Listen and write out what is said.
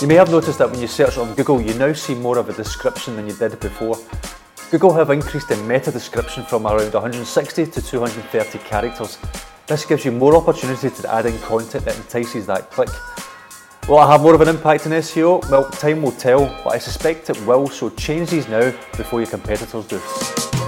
You may have noticed that when you search on Google, you now see more of a description than you did before. Google have increased the meta description from around 160 to 230 characters. This gives you more opportunity to add in content that entices that click. Will it have more of an impact in SEO? Well, time will tell, but I suspect it will, so change these now before your competitors do.